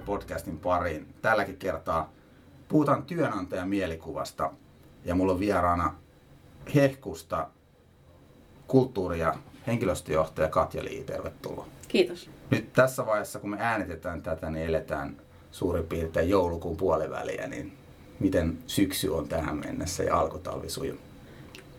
Duunitori-podcastin pariin. Tälläkin kertaa puhutaan työnantajan mielikuvasta ja mulla on vieraana Hehkusta kulttuuri- ja henkilöstöjohtaja Katja Lii. Tervetuloa. Kiitos. Nyt tässä vaiheessa, kun me äänitetään tätä, niin eletään suurin piirtein joulukuun puoliväliä, niin miten syksy on tähän mennessä ja alkutalvi sujunut?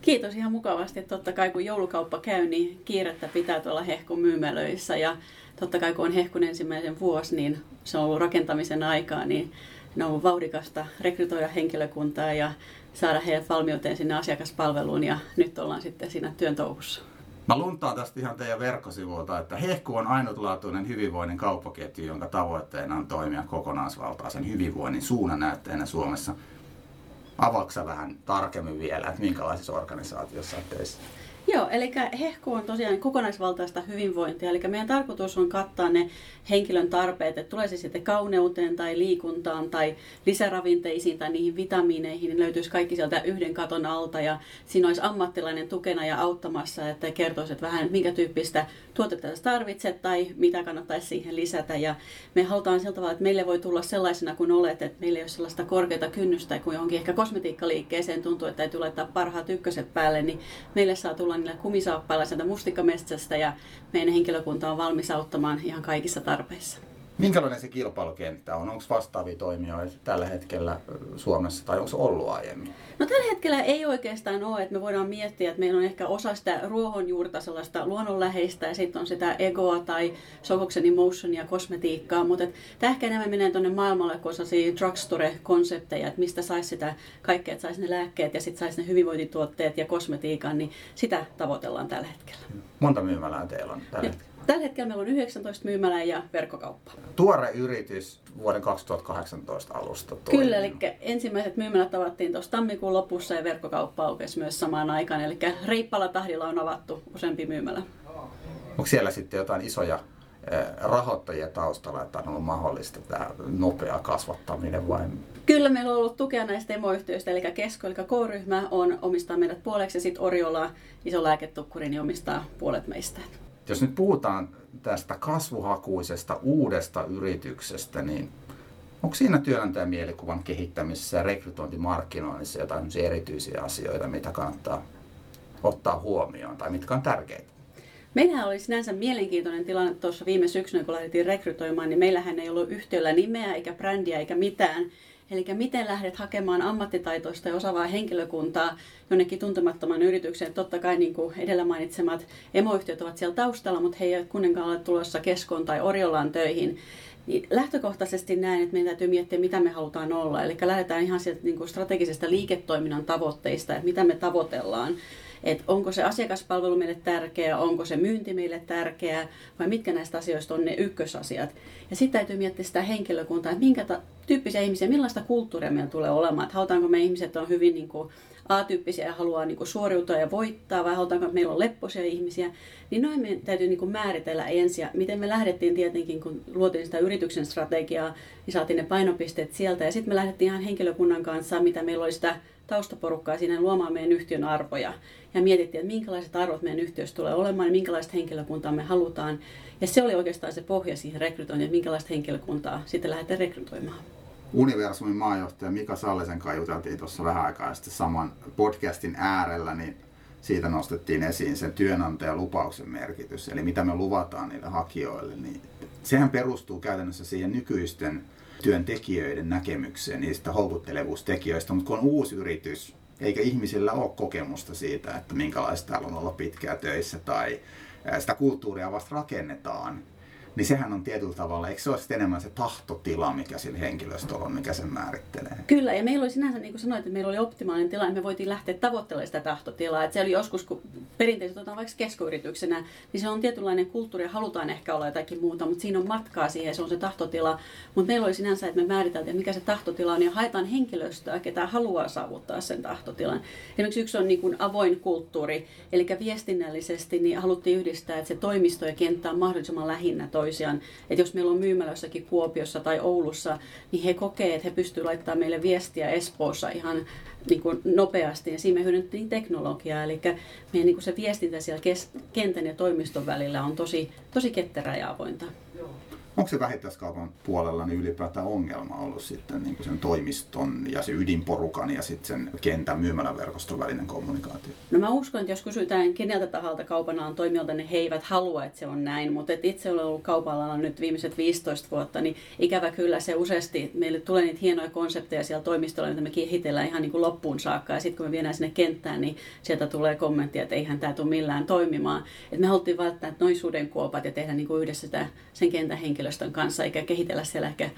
Kiitos ihan mukavasti. Totta kai kun joulukauppa käy, niin kiirettä pitää tuolla hehkun myymälöissä ja totta kai kun on hehkun ensimmäisen vuosi, niin se on ollut rakentamisen aikaa, niin on ollut vauhdikasta rekrytoida henkilökuntaa ja saada heidät valmiuteen sinne asiakaspalveluun ja nyt ollaan sitten siinä työn touhussa. Mä luntaan tästä ihan teidän verkkosivuilta, että Hehku on ainutlaatuinen hyvinvoinnin kauppaketju, jonka tavoitteena on toimia kokonaisvaltaisen hyvinvoinnin suunnanäyttäjänä Suomessa. Avaaksa vähän tarkemmin vielä, että minkälaisissa organisaatioissa olet töissä? Joo, eli Hehku on tosiaan kokonaisvaltaista hyvinvointia, eli meidän tarkoitus on kattaa ne henkilön tarpeet, että tulee se sitten kauneuteen tai liikuntaan tai lisäravinteisiin tai niihin vitamiineihin, niin löytyisi kaikki sieltä yhden katon alta. Ja siinä olisi ammattilainen tukena ja auttamassa, että kertoisi että vähän minkä tyyppistä tuotetta tarvitset tai mitä kannattaisi siihen lisätä. Ja me halutaan sillä tavalla, että meille voi tulla sellaisena kuin olet, että meillä ei ole sellaista korkeata kynnystä kuin johonkin ehkä kosmetiikkaliikkeeseen tuntuu, että täytyy laittaa parhaat ykköset päälle, niin meille saa tulla niillä kumisaappailla sieltä mustikkametsästä ja meidän henkilökunta on valmis auttamaan ihan kaikissa tarpeissa. Minkälainen se kilpailukenttä on? Onko vastaavia toimijoita tällä hetkellä Suomessa tai onko ollut aiemmin? No tällä hetkellä ei oikeastaan ole, että me voidaan miettiä, että meillä on ehkä osa sitä ruohonjuurta sellaista luonnonläheistä ja sitten on sitä egoa tai Sokoksen emotionia, kosmetiikkaa, mutta tämä ehkä enemmän menee tuonne maailmalle, kun on drugstore-konsepteja, että mistä saisi sitä kaikkea, että saisi ne lääkkeet ja sitten saisi ne hyvinvointituotteet ja kosmetiikan, niin sitä tavoitellaan tällä hetkellä. Monta myymälää teillä on tällä hetkellä? Tällä hetkellä meillä on 19 myymälää ja verkkokauppa. Tuore yritys vuoden 2018 alusta. Toimii. Kyllä, eli ensimmäiset myymälät avattiin tuossa tammikuun lopussa ja verkkokauppa aukesi myös samaan aikaan. Eli reippalla tahdilla on avattu useampi myymälä. Onko siellä sitten jotain isoja eh, rahoittajia taustalla, että on ollut mahdollista tämä nopea kasvattaminen vai? Kyllä, meillä on ollut tukea näistä emoyhtiöistä, eli Kesko, eli K-ryhmä on omistaa meidät puoleksi ja sitten Oriola, iso lääketukkuri, niin omistaa puolet meistä. Jos nyt puhutaan tästä kasvuhakuisesta uudesta yrityksestä, niin onko siinä työnantajan mielikuvan kehittämisessä ja rekrytointimarkkinoinnissa jotain erityisiä asioita, mitä kannattaa ottaa huomioon tai mitkä on tärkeitä? Meillähän oli sinänsä mielenkiintoinen tilanne tuossa viime syksynä, kun lähdettiin rekrytoimaan, niin meillähän ei ollut yhtiöllä nimeä eikä brändiä eikä mitään. Eli miten lähdet hakemaan ammattitaitoista ja osaavaa henkilökuntaa jonnekin tuntemattoman yritykseen. Totta kai niin kuin edellä mainitsemat emoyhtiöt ovat siellä taustalla, mutta he eivät kuitenkaan ole tulossa Keskoon tai Oriolaan töihin. Niin lähtökohtaisesti näen, että meidän täytyy miettiä, mitä me halutaan olla. Eli lähdetään ihan sieltä niin kuin strategisesta liiketoiminnan tavoitteista, että mitä me tavoitellaan että onko se asiakaspalvelu meille tärkeä, onko se myynti meille tärkeää vai mitkä näistä asioista on ne ykkösasiat. Ja sitten täytyy miettiä sitä henkilökuntaa, että minkä tyyppisiä ihmisiä, millaista kulttuuria meillä tulee olemaan. Että halutaanko me ihmiset on hyvin niin kuin A-tyyppisiä ja haluaa niin kuin suoriutua ja voittaa, vai halutaanko, että meillä on leppoisia ihmisiä, niin noin meidän täytyy niin kuin määritellä ensin. Ja miten me lähdettiin tietenkin, kun luotiin sitä yrityksen strategiaa, niin saatiin ne painopisteet sieltä. Ja sitten me lähdettiin ihan henkilökunnan kanssa, mitä meillä oli sitä taustaporukkaa siinä luomaan meidän yhtiön arvoja. Ja mietittiin, että minkälaiset arvot meidän yhtiössä tulee olemaan ja minkälaista henkilökuntaa me halutaan. Ja se oli oikeastaan se pohja siihen rekrytointiin, että minkälaista henkilökuntaa sitten lähdetään rekrytoimaan. Universumin maajohtaja Mika Sallisen kanssa juteltiin tuossa vähän aikaa sitten saman podcastin äärellä, niin siitä nostettiin esiin sen työnantajan lupauksen merkitys, eli mitä me luvataan niille hakijoille, niin sehän perustuu käytännössä siihen nykyisten työntekijöiden näkemykseen niistä houkuttelevuustekijöistä, mutta kun on uusi yritys, eikä ihmisillä ole kokemusta siitä, että minkälaista täällä on olla pitkää töissä tai sitä kulttuuria vasta rakennetaan, niin sehän on tietyllä tavalla, eikö se ole enemmän se tahtotila, mikä sillä henkilöstöllä on, mikä sen määrittelee? Kyllä, ja meillä oli sinänsä, niin kuin sanoit, että meillä oli optimaalinen tila, ja me voitiin lähteä tavoittelemaan sitä tahtotilaa. Että se oli joskus, kun perinteisesti otetaan vaikka keskoyrityksenä, niin se on tietynlainen kulttuuri, ja halutaan ehkä olla jotakin muuta, mutta siinä on matkaa siihen, se on se tahtotila. Mutta meillä oli sinänsä, että me määriteltiin, mikä se tahtotila on, ja haetaan henkilöstöä, ketä haluaa saavuttaa sen tahtotilan. Esimerkiksi yksi on niin kuin avoin kulttuuri, eli viestinnällisesti niin haluttiin yhdistää, että se toimisto ja kenttä on mahdollisimman lähinnä toisiaan. Että jos meillä on myymälä jossakin Kuopiossa tai Oulussa, niin he kokee, että he pystyvät laittamaan meille viestiä Espoossa ihan niin kuin nopeasti. Ja siinä me hyödynnettiin teknologiaa, eli meidän niin kuin se viestintä siellä kentän ja toimiston välillä on tosi, tosi ketterää ja avointa. Onko se vähittäiskaupan puolella niin ylipäätään ongelma ollut sitten niin sen toimiston ja se ydinporukan ja sitten sen kentän myymäläverkoston välinen kommunikaatio? No mä uskon, että jos kysytään keneltä tahalta kaupan alan toimijoilta, niin he eivät halua, että se on näin. Mutta itse olen ollut kaupan nyt viimeiset 15 vuotta, niin ikävä kyllä se useasti, meille tulee niitä hienoja konsepteja siellä toimistolla, mitä me kehitellään ihan niin kuin loppuun saakka. Ja sitten kun me viedään sinne kenttään, niin sieltä tulee kommenttia, että eihän tämä tule millään toimimaan. Et me haluttiin välttää noin sudenkuopat ja tehdä niin kuin yhdessä sitä, sen kentän henkilöstön kanssa, eikä kehitellä siellä ehkä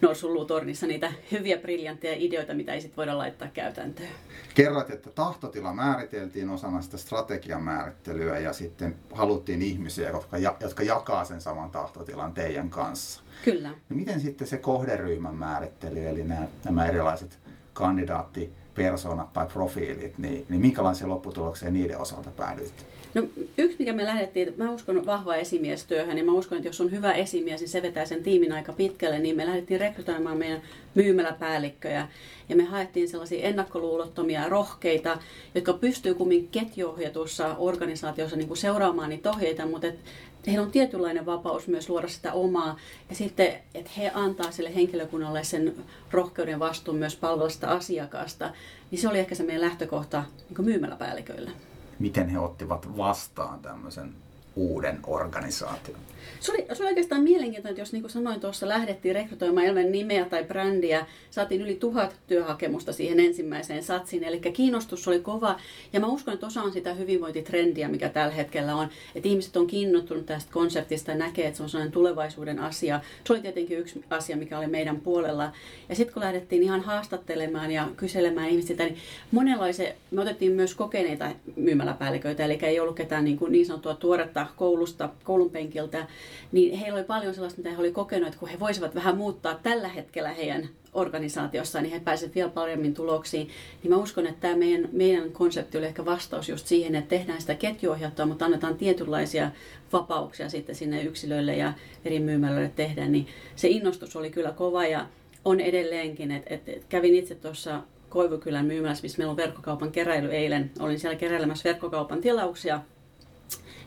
norsulluutornissa niitä hyviä briljantteja ideoita, mitä ei sitten voida laittaa käytäntöön. Kerroit, että tahtotila määriteltiin osana sitä strategian määrittelyä ja sitten haluttiin ihmisiä, jotka, jotka jakaa sen saman tahtotilan teidän kanssa. Kyllä. No miten sitten se kohderyhmän määrittely, eli nämä, nämä erilaiset kandidaattipersonat tai profiilit, niin, niin minkälaisia lopputuloksia niiden osalta päädyitte? No, yksi, mikä me lähdettiin, mä uskon vahva esimiestyöhön, niin mä uskon, että jos on hyvä esimies, niin se vetää sen tiimin aika pitkälle, niin me lähdettiin rekrytoimaan meidän myymäläpäällikköjä, ja me haettiin sellaisia ennakkoluulottomia, rohkeita, jotka pystyy kummin ketjuohjatussa organisaatiossa niin kuin seuraamaan niitä ohjeita, mutta et heillä on tietynlainen vapaus myös luoda sitä omaa, ja sitten, että he antaa sille henkilökunnalle sen rohkeuden vastuun myös palvella sitä asiakasta, niin se oli ehkä se meidän lähtökohta niin myymäläpäälliköille miten he ottivat vastaan tämmöisen uuden organisaation? Se oli, se oli oikeastaan mielenkiintoista, että jos niin kuin sanoin tuossa lähdettiin rekrytoimaan ilman nimeä tai brändiä, saatiin yli tuhat työhakemusta siihen ensimmäiseen satsiin, eli kiinnostus oli kova. Ja mä uskon, että osa on sitä hyvinvointitrendiä, mikä tällä hetkellä on, että ihmiset on kiinnostunut tästä konseptista ja näkee, että se on sellainen tulevaisuuden asia. Se oli tietenkin yksi asia, mikä oli meidän puolella. Ja sitten kun lähdettiin ihan haastattelemaan ja kyselemään ihmisiltä, niin monenlaisia, me otettiin myös kokeneita myymäläpäälliköitä, eli ei ollut ketään niin, kuin niin sanottua tuoretta koulusta, koulun penkiltä, niin heillä oli paljon sellaista, mitä he oli kokenut, että kun he voisivat vähän muuttaa tällä hetkellä heidän organisaatiossaan, niin he pääsevät vielä paremmin tuloksiin. Niin mä uskon, että tämä meidän, meidän konsepti oli ehkä vastaus just siihen, että tehdään sitä ketjuohjattua, mutta annetaan tietynlaisia vapauksia sitten sinne yksilöille ja eri myymälöille tehdä. Niin se innostus oli kyllä kova ja on edelleenkin. että et, et kävin itse tuossa Koivukylän myymälässä, missä meillä on verkkokaupan keräily eilen. Olin siellä keräilemässä verkkokaupan tilauksia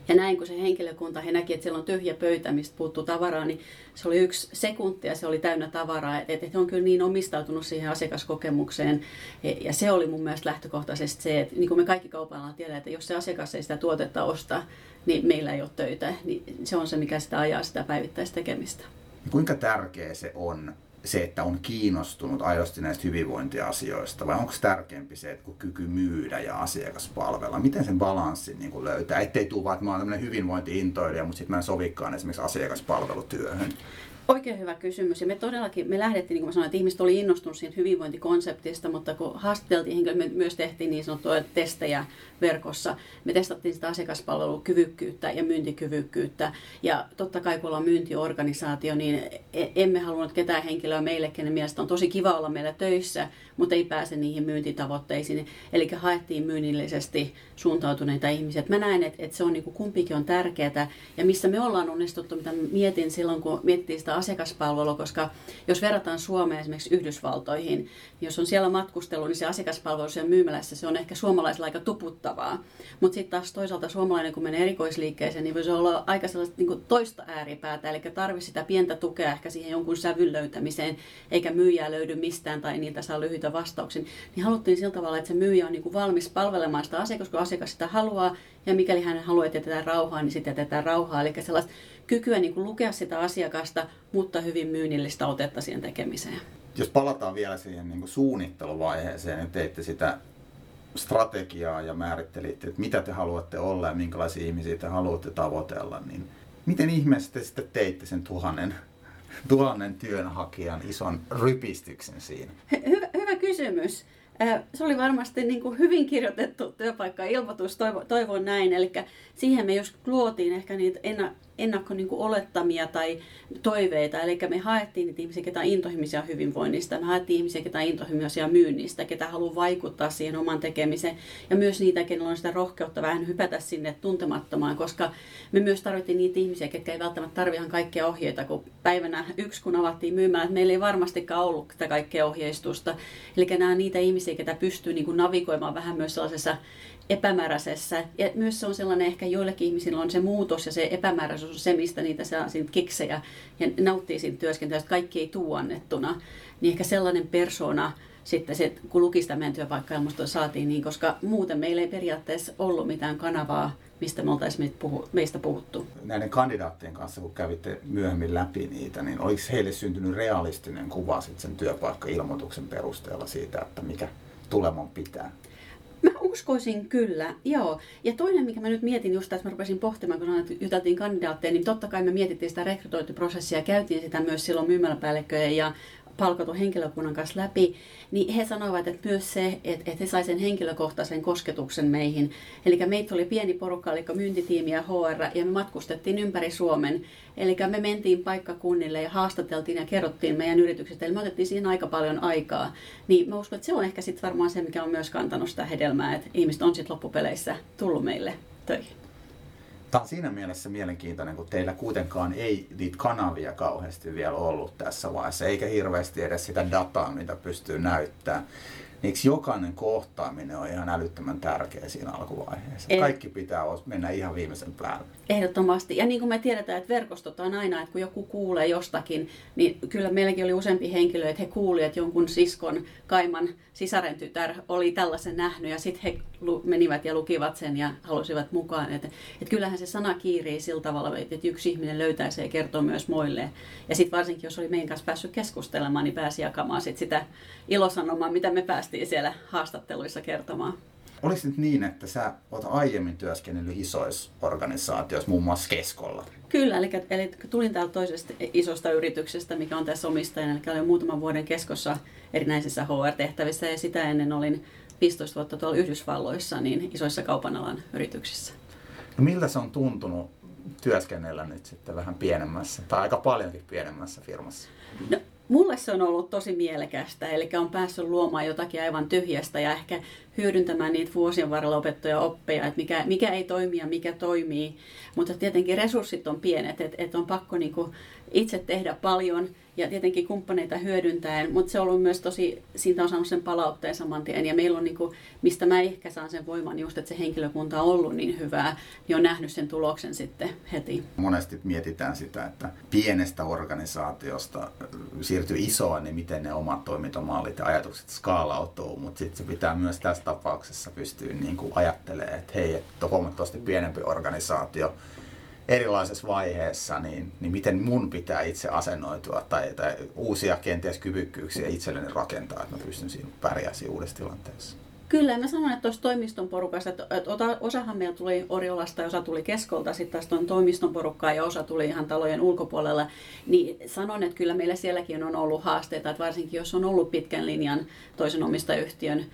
ja näin kun se henkilökunta, he näki, että siellä on tyhjä pöytä, mistä puuttuu tavaraa, niin se oli yksi sekunti ja se oli täynnä tavaraa. Että et he on kyllä niin omistautunut siihen asiakaskokemukseen. Ja se oli mun mielestä lähtökohtaisesti se, että niin kuin me kaikki kaupalla tiedetään, että jos se asiakas ei sitä tuotetta osta, niin meillä ei ole töitä. Niin se on se, mikä sitä ajaa sitä päivittäistä tekemistä. Kuinka tärkeä se on se, että on kiinnostunut aidosti näistä hyvinvointiasioista, vai onko tärkeämpi se, että kun kyky myydä ja asiakaspalvella, miten sen balanssin niin kuin löytää, ettei tule vaan, että mä oon hyvinvointiintoilija, mutta sitten mä en sovikaan esimerkiksi asiakaspalvelutyöhön. Oikein hyvä kysymys. Ja me todellakin, me lähdettiin, niin kuin mä sanoin, että ihmiset oli innostunut siitä hyvinvointikonseptista, mutta kun haastateltiin me myös tehtiin niin sanottuja testejä verkossa. Me testattiin sitä asiakaspalvelukyvykkyyttä ja myyntikyvykkyyttä. Ja totta kai kun ollaan myyntiorganisaatio, niin e- emme halunnut ketään henkilöä meille, kenen mielestä on tosi kiva olla meillä töissä, mutta ei pääse niihin myyntitavoitteisiin. Eli haettiin myynnillisesti suuntautuneita ihmisiä. Mä näen, että, että se on niin kuin kumpikin on tärkeää. Ja missä me ollaan onnistuttu, mitä mietin silloin, kun miettii sitä asiakaspalvelua, koska jos verrataan Suomeen esimerkiksi Yhdysvaltoihin, niin jos on siellä matkustelu, niin se asiakaspalvelu siellä myymälässä, se on ehkä suomalaisilla aika tuputtaa. Mutta sitten taas toisaalta suomalainen, kun menee erikoisliikkeeseen, niin voi olla aika sellaista niin toista ääripäätä, eli tarvitsisi sitä pientä tukea ehkä siihen jonkun sävyn löytämiseen, eikä myyjää löydy mistään tai niitä saa lyhyitä vastauksia. Niin haluttiin sillä tavalla, että se myyjä on niin valmis palvelemaan sitä asiakasta, kun asiakas sitä haluaa, ja mikäli hän haluaa, että jätetään rauhaa, niin sitten jätetään rauhaa. Eli sellaista kykyä niin kuin lukea sitä asiakasta, mutta hyvin myynnillistä otetta siihen tekemiseen. Jos palataan vielä siihen niin kuin suunnitteluvaiheeseen, niin teitte sitä strategiaa ja määrittelitte, että mitä te haluatte olla ja minkälaisia ihmisiä te haluatte tavoitella, niin miten ihmeessä te sitten teitte sen tuhannen, tuhannen työnhakijan ison rypistyksen siinä? Hyvä, hyvä kysymys. Se oli varmasti niin kuin hyvin kirjoitettu työpaikka-ilmoitus, toivon näin. Eli siihen me just luotiin ehkä niitä ennakko niin olettamia tai toiveita. Eli me haettiin niitä ihmisiä, ketä on intohimoisia hyvinvoinnista. Me haettiin ihmisiä, ketä on intohimoisia myynnistä, ketä haluaa vaikuttaa siihen oman tekemiseen. Ja myös niitä, kenellä on sitä rohkeutta vähän hypätä sinne tuntemattomaan, koska me myös tarvittiin niitä ihmisiä, ketkä ei välttämättä tarvitse kaikkia ohjeita, kun päivänä yksi, kun avattiin myymään, että meillä ei varmastikaan ollut tätä kaikkea ohjeistusta. Eli nämä niitä ihmisiä, ketä pystyy niin navigoimaan vähän myös sellaisessa epämääräisessä. Ja myös se on sellainen, ehkä joillekin ihmisillä on se muutos ja se epämääräisyys on se, mistä niitä saa siitä kiksejä ja nauttii siitä työskentelystä, kaikki ei tuu annettuna. Niin ehkä sellainen persona, sitten se, kun luki sitä meidän työpaikkailmastoa saatiin, niin koska muuten meillä ei periaatteessa ollut mitään kanavaa, mistä me oltaisiin meistä puhuttu. Näiden kandidaattien kanssa, kun kävitte myöhemmin läpi niitä, niin oliko heille syntynyt realistinen kuva sitten sen työpaikkailmoituksen perusteella siitä, että mikä tuleman pitää? Uskoisin kyllä, joo. Ja toinen, mikä mä nyt mietin just tässä, mä rupesin pohtimaan, kun sanoin, että juteltiin kandidaatteja, niin totta kai me mietittiin sitä rekrytointiprosessia ja käytiin sitä myös silloin myymäläpäällikköjen ja palkatun henkilökunnan kanssa läpi, niin he sanoivat, että myös se, että, että he saivat sen henkilökohtaisen kosketuksen meihin. Eli meitä oli pieni porukka, eli myyntitiimi ja HR, ja me matkustettiin ympäri Suomen. Eli me mentiin paikkakunnille ja haastateltiin ja kerrottiin meidän yrityksestä, eli me otettiin siihen aika paljon aikaa. Niin mä uskon, että se on ehkä sitten varmaan se, mikä on myös kantanut sitä hedelmää, että ihmiset on sitten loppupeleissä tullut meille töihin. Tämä on siinä mielessä mielenkiintoinen, kun teillä kuitenkaan ei niitä kanavia kauheasti vielä ollut tässä vaiheessa, eikä hirveästi edes sitä dataa, mitä pystyy näyttämään. Niin jokainen kohtaaminen on ihan älyttömän tärkeä siinä alkuvaiheessa? Eh. Kaikki pitää mennä ihan viimeisen päälle. Ehdottomasti. Ja niin kuin me tiedetään, että verkostot on aina, että kun joku kuulee jostakin, niin kyllä meilläkin oli useampi henkilö, että he kuulivat, että jonkun siskon kaiman sisaren tytär oli tällaisen nähnyt ja sitten he menivät ja lukivat sen ja halusivat mukaan. Että, että kyllähän se sana kiirii sillä tavalla, että yksi ihminen löytää se ja kertoo myös muille. Ja sitten varsinkin, jos oli meidän kanssa päässyt keskustelemaan, niin pääsi jakamaan sit sitä ilosanomaa, mitä me päästiin siellä haastatteluissa kertomaan. Oliko nyt niin, että sä oot aiemmin työskennellyt isoissa organisaatioissa, muun muassa Keskolla? Kyllä, eli, eli tulin täältä toisesta isosta yrityksestä, mikä on tässä omistajana, eli olin muutaman vuoden keskossa erinäisissä HR-tehtävissä ja sitä ennen olin 15 vuotta tuolla Yhdysvalloissa niin isoissa kaupanalan yrityksissä. No miltä se on tuntunut työskennellä nyt sitten vähän pienemmässä, tai aika paljonkin pienemmässä firmassa? No, mulle se on ollut tosi mielekästä, eli on päässyt luomaan jotakin aivan tyhjästä ja ehkä hyödyntämään niitä vuosien varrella opettuja oppeja, että mikä, mikä ei toimi ja mikä toimii. Mutta tietenkin resurssit on pienet, että, että on pakko niinku itse tehdä paljon ja tietenkin kumppaneita hyödyntäen, mutta se on ollut myös tosi, siitä on saanut sen palautteen saman tien. Ja meillä on, niin kuin, mistä mä ehkä saan sen voiman, just että se henkilökunta on ollut niin hyvää, niin on nähnyt sen tuloksen sitten heti. Monesti mietitään sitä, että pienestä organisaatiosta siirtyy isoon, niin miten ne omat toimintamallit ja ajatukset skaalautuu, mutta sitten se pitää myös tässä tapauksessa pystyä niin kuin ajattelemaan, että hei, että on huomattavasti pienempi organisaatio, erilaisessa vaiheessa, niin, niin miten mun pitää itse asennoitua tai, tai uusia kenties kyvykkyyksiä itselleni rakentaa, että mä pystyn siinä pärjäämään uudessa tilanteessa. Kyllä, mä sanoin, että tuossa toimiston porukasta, että osahan meillä tuli Oriolasta ja osa tuli Keskolta, sitten taas tuon toimiston porukkaa ja osa tuli ihan talojen ulkopuolella, niin sanon, että kyllä meillä sielläkin on ollut haasteita, että varsinkin jos on ollut pitkän linjan toisen omistajayhtiön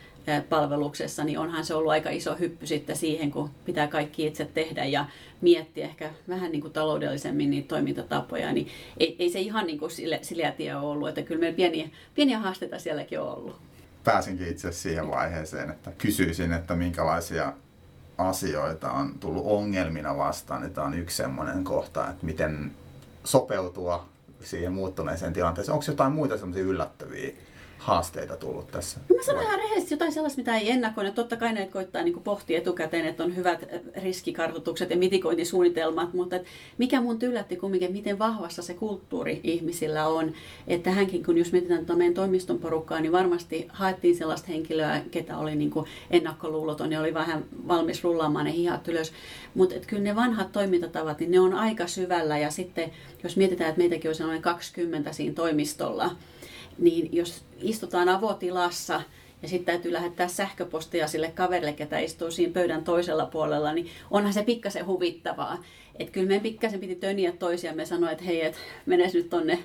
palveluksessa, niin onhan se ollut aika iso hyppy sitten siihen, kun pitää kaikki itse tehdä ja miettiä ehkä vähän niin kuin taloudellisemmin niitä toimintatapoja, niin ei, ei se ihan niin kuin sille, sille tie ole ollut, että kyllä meillä pieniä, pieniä haasteita sielläkin on ollut. Pääsinkin itse siihen vaiheeseen, että kysyisin, että minkälaisia asioita on tullut ongelmina vastaan, että on yksi semmoinen kohta, että miten sopeutua siihen muuttuneeseen tilanteeseen. Onko jotain muita semmoisia yllättäviä haasteita tullut tässä? Mä sanon ihan rehellisesti jotain sellaista, mitä ei ennakoida. Totta kai ne koittaa niin pohtia etukäteen, että on hyvät riskikartoitukset ja mitikointisuunnitelmat, mutta et mikä mun yllätti kumminkin, miten vahvassa se kulttuuri ihmisillä on. Että hänkin, kun jos mietitään tuota meidän toimiston porukkaa, niin varmasti haettiin sellaista henkilöä, ketä oli niin ennakkoluuloton ja oli vähän valmis rullaamaan ne hihat ylös. Mutta kyllä ne vanhat toimintatavat, niin ne on aika syvällä ja sitten jos mietitään, että meitäkin olisi noin 20 siinä toimistolla, niin jos istutaan avotilassa ja sitten täytyy lähettää sähköpostia sille kaverille, ketä istuu siinä pöydän toisella puolella, niin onhan se pikkasen huvittavaa. Että kyllä meidän pikkasen piti töniä toisiamme ja sanoa, että hei, että menes nyt tonne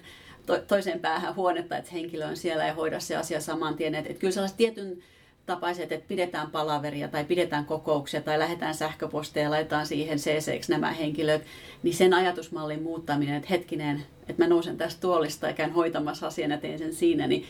to- toiseen päähän huonetta, että henkilö on siellä ja hoida se asia saman tien. Että, että kyllä sellaiset tietyn tapaiset, että pidetään palaveria tai pidetään kokouksia tai lähetään sähköpostia ja laitetaan siihen cc nämä henkilöt, niin sen ajatusmallin muuttaminen, että hetkinen, että mä nousen tästä tuolista ja käyn hoitamassa asian ja teen sen siinä, niin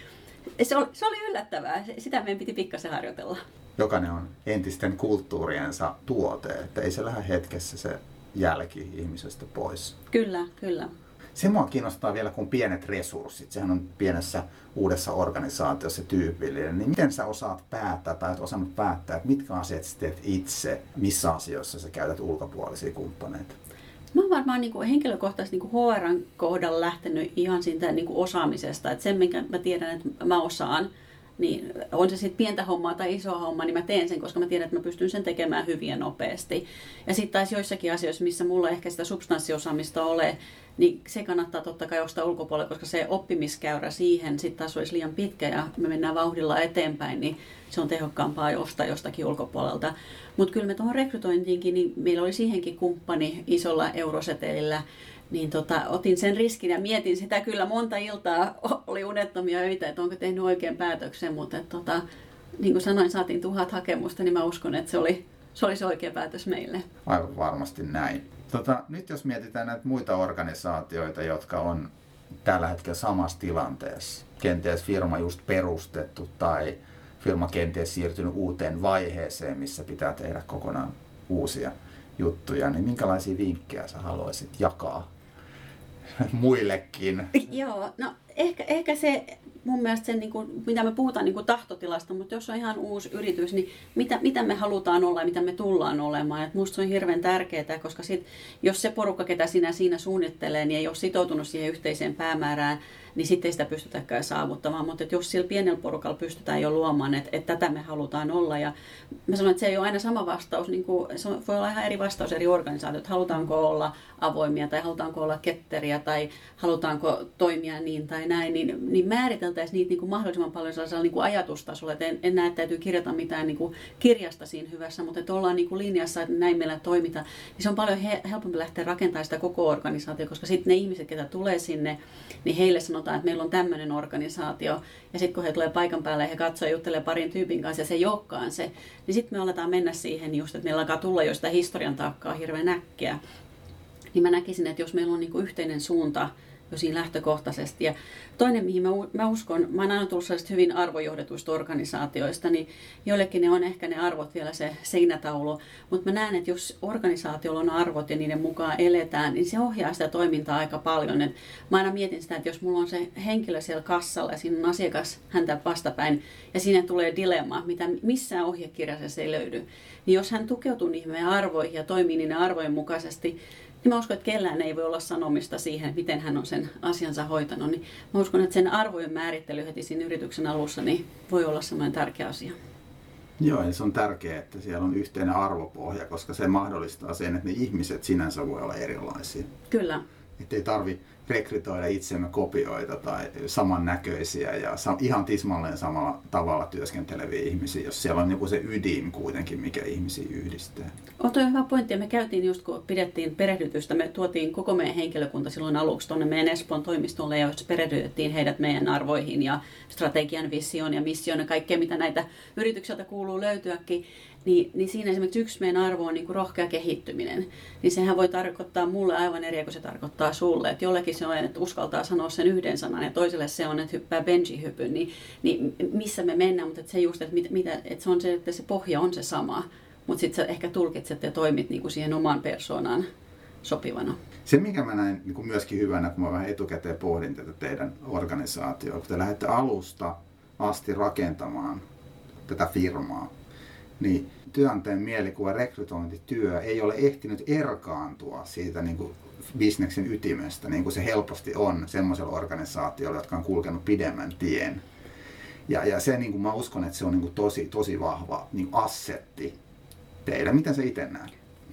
se oli, se oli yllättävää. Sitä meidän piti pikkasen harjoitella. Jokainen on entisten kulttuuriensa tuote, että ei se lähde hetkessä se jälki ihmisestä pois. Kyllä, kyllä. Se mua kiinnostaa vielä, kun pienet resurssit, sehän on pienessä uudessa organisaatiossa tyypillinen, niin miten sä osaat päättää tai et osannut päättää, että mitkä asiat sä teet itse, missä asioissa sä käytät ulkopuolisia kumppaneita? Mä oon varmaan niin kuin henkilökohtaisesti niin kuin HRn kohdalla lähtenyt ihan siitä niin kuin osaamisesta, että sen minkä mä tiedän, että mä osaan, niin on se sitten pientä hommaa tai isoa hommaa, niin mä teen sen, koska mä tiedän, että mä pystyn sen tekemään hyvin ja nopeasti. Ja sitten taas joissakin asioissa, missä mulla ehkä sitä substanssiosaamista ole, niin se kannattaa totta kai ostaa ulkopuolelle, koska se oppimiskäyrä siihen sitten taas olisi liian pitkä ja me mennään vauhdilla eteenpäin, niin se on tehokkaampaa ostaa jostakin ulkopuolelta. Mutta kyllä me tuohon rekrytointiinkin, niin meillä oli siihenkin kumppani isolla eurosetelillä, niin tota, otin sen riskin ja mietin sitä kyllä monta iltaa, oli unettomia öitä, että onko tehnyt oikein päätöksen, mutta tota, niin kuin sanoin, saatiin tuhat hakemusta, niin mä uskon, että se oli se, oli se oikea päätös meille. Aivan varmasti näin. Tota, nyt jos mietitään näitä muita organisaatioita, jotka on tällä hetkellä samassa tilanteessa, kenties firma just perustettu tai firma kenties siirtynyt uuteen vaiheeseen, missä pitää tehdä kokonaan uusia juttuja, niin minkälaisia vinkkejä sä haluaisit jakaa muillekin? Joo, no ehkä, ehkä se mun mielestä se, niin kuin, mitä me puhutaan niin kuin tahtotilasta, mutta jos on ihan uusi yritys, niin mitä, mitä me halutaan olla ja mitä me tullaan olemaan. Et musta se on hirveän tärkeää, koska sit, jos se porukka, ketä sinä siinä suunnittelee, niin ei ole sitoutunut siihen yhteiseen päämäärään, niin sitten ei sitä pystytäkään saavuttamaan. Mutta jos sillä pienellä porukalla pystytään jo luomaan, että, että tätä me halutaan olla. Ja mä sanon, että se ei ole aina sama vastaus, niin kuin, se voi olla ihan eri vastaus eri organisaatiot. Halutaanko olla avoimia tai halutaanko olla ketteriä tai halutaanko toimia niin tai näin, niin, niin määriteltäisiin niitä niin kuin mahdollisimman paljon sellaisella niin kuin ajatustasolla. Että en, en näe, että täytyy kirjata mitään niin kuin kirjasta siinä hyvässä, mutta että ollaan niin kuin linjassa, että näin meillä toimitaan. Niin se on paljon he, helpompi lähteä rakentamaan sitä koko organisaatiota, koska sitten ne ihmiset, ketä tulee sinne, niin heille sanotaan, että meillä on tämmöinen organisaatio. Ja sitten kun he tulee paikan päälle ja he katsoo ja juttelee parin tyypin kanssa ja se ei olekaan se, niin sitten me aletaan mennä siihen just, että meillä alkaa tulla jo sitä historian taakkaa hirveän äkkiä. Niin mä näkisin, että jos meillä on niin yhteinen suunta, jo siinä lähtökohtaisesti. Ja toinen, mihin mä, mä uskon, mä oon aina tullut hyvin arvojohdetuista organisaatioista, niin joillekin ne on ehkä ne arvot vielä se seinätaulu, mutta mä näen, että jos organisaatiolla on arvot ja niiden mukaan eletään, niin se ohjaa sitä toimintaa aika paljon. Et mä aina mietin sitä, että jos mulla on se henkilö siellä kassalla ja siinä on asiakas häntä vastapäin ja siinä tulee dilemma, mitä missään ohjekirjassa se ei löydy, niin jos hän tukeutuu niihin meidän arvoihin ja toimii niiden arvojen mukaisesti, niin mä uskon, että kellään ei voi olla sanomista siihen, miten hän on sen asiansa hoitanut. Niin mä uskon, että sen arvojen määrittely heti siinä yrityksen alussa niin voi olla semmoinen tärkeä asia. Joo, ja se on tärkeää, että siellä on yhteinen arvopohja, koska se mahdollistaa sen, että ne ihmiset sinänsä voi olla erilaisia. Kyllä. Että ei tarvi rekrytoida itsemme kopioita tai samannäköisiä ja ihan tismalleen samalla tavalla työskenteleviä ihmisiä, jos siellä on joku se ydin kuitenkin, mikä ihmisiä yhdistää. On toi hyvä pointti. Me käytiin just kun pidettiin perehdytystä, me tuotiin koko meidän henkilökunta silloin aluksi tuonne meidän Espoon toimistolle ja perehdytettiin heidät meidän arvoihin ja strategian, visioon ja mission ja kaikkea, mitä näitä yritykseltä kuuluu löytyäkin niin, niin siinä esimerkiksi yksi meidän arvo on niin kuin rohkea kehittyminen. Niin sehän voi tarkoittaa mulle aivan eri kuin se tarkoittaa sulle. Että jollekin se on, että uskaltaa sanoa sen yhden sanan ja toiselle se on, että hyppää benji-hypyn. Niin, niin missä me mennään, mutta se just, että, mitä, että se on se, että se pohja on se sama. Mutta sitten sä ehkä tulkitset ja toimit niin kuin siihen omaan persoonaan sopivana. Se, mikä mä näin niin kuin myöskin hyvänä, kun mä vähän etukäteen pohdin tätä teidän organisaatioa, kun te lähdette alusta asti rakentamaan tätä firmaa, niin työnantajan mielikuva rekrytointityö ei ole ehtinyt erkaantua siitä niin kuin bisneksen ytimestä, niin kuin se helposti on semmoisella organisaatiolla, jotka on kulkenut pidemmän tien. Ja, ja se, niin kuin mä uskon, että se on niin kuin tosi, tosi vahva niin kuin assetti teille. Miten se itse näet?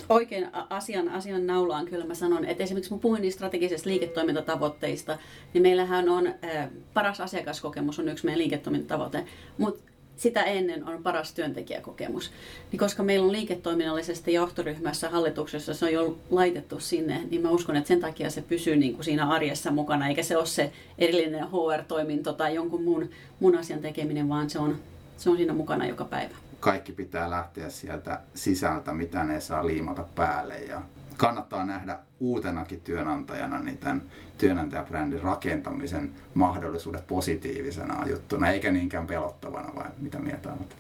Oikein asian, asian naulaan kyllä mä sanon, että esimerkiksi kun puhuin niistä strategisista liiketoimintatavoitteista, niin meillähän on äh, paras asiakaskokemus on yksi meidän liiketoimintatavoite, mutta sitä ennen on paras työntekijäkokemus. Niin koska meillä on liiketoiminnallisesti johtoryhmässä hallituksessa, se on jo laitettu sinne, niin mä uskon, että sen takia se pysyy niin kuin siinä arjessa mukana, eikä se ole se erillinen HR-toiminto tai jonkun muun, muun asian tekeminen, vaan se on, se on siinä mukana joka päivä. Kaikki pitää lähteä sieltä sisältä, mitä ne saa liimata päälle ja kannattaa nähdä uutenakin työnantajana niin tämän työnantajabrändin rakentamisen mahdollisuudet positiivisena juttuna, eikä niinkään pelottavana, vai mitä mieltä olet?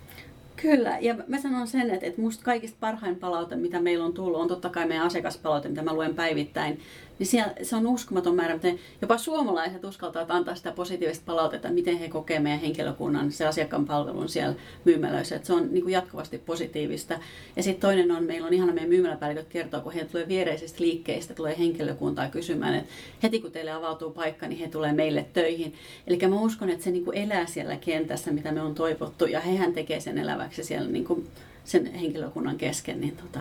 Kyllä, ja mä sanon sen, että, että musta kaikista parhain palaute, mitä meillä on tullut, on totta kai meidän asiakaspalaute, mitä mä luen päivittäin. Niin siellä, se on uskomaton määrä, miten jopa suomalaiset uskaltavat antaa sitä positiivista palautetta, miten he kokevat meidän henkilökunnan, se asiakkaan palvelun siellä myymälöissä. Että se on niin kuin jatkuvasti positiivista. Ja sitten toinen on, meillä on ihana meidän myymäläpäälliköt kertoo, kun he tulee viereisistä liikkeistä, tulee henkilökuntaa kysymään, että heti kun teille avautuu paikka, niin he tulee meille töihin. Eli mä uskon, että se niin kuin elää siellä kentässä, mitä me on toivottu, ja hehän tekee sen eläväksi siellä niin kuin sen henkilökunnan kesken, niin tota,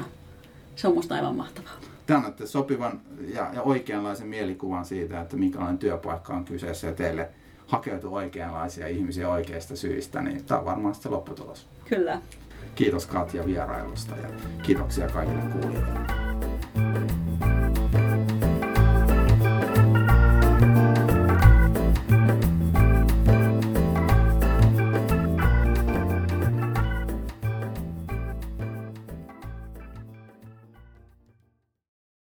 se on musta aivan mahtavaa. Te annatte sopivan ja, ja oikeanlaisen mielikuvan siitä, että minkälainen työpaikka on kyseessä ja teille hakeutuu oikeanlaisia ihmisiä oikeista syistä, niin tämä on varmaan se lopputulos. Kyllä. Kiitos Katja vierailusta ja kiitoksia kaikille kuulijoille.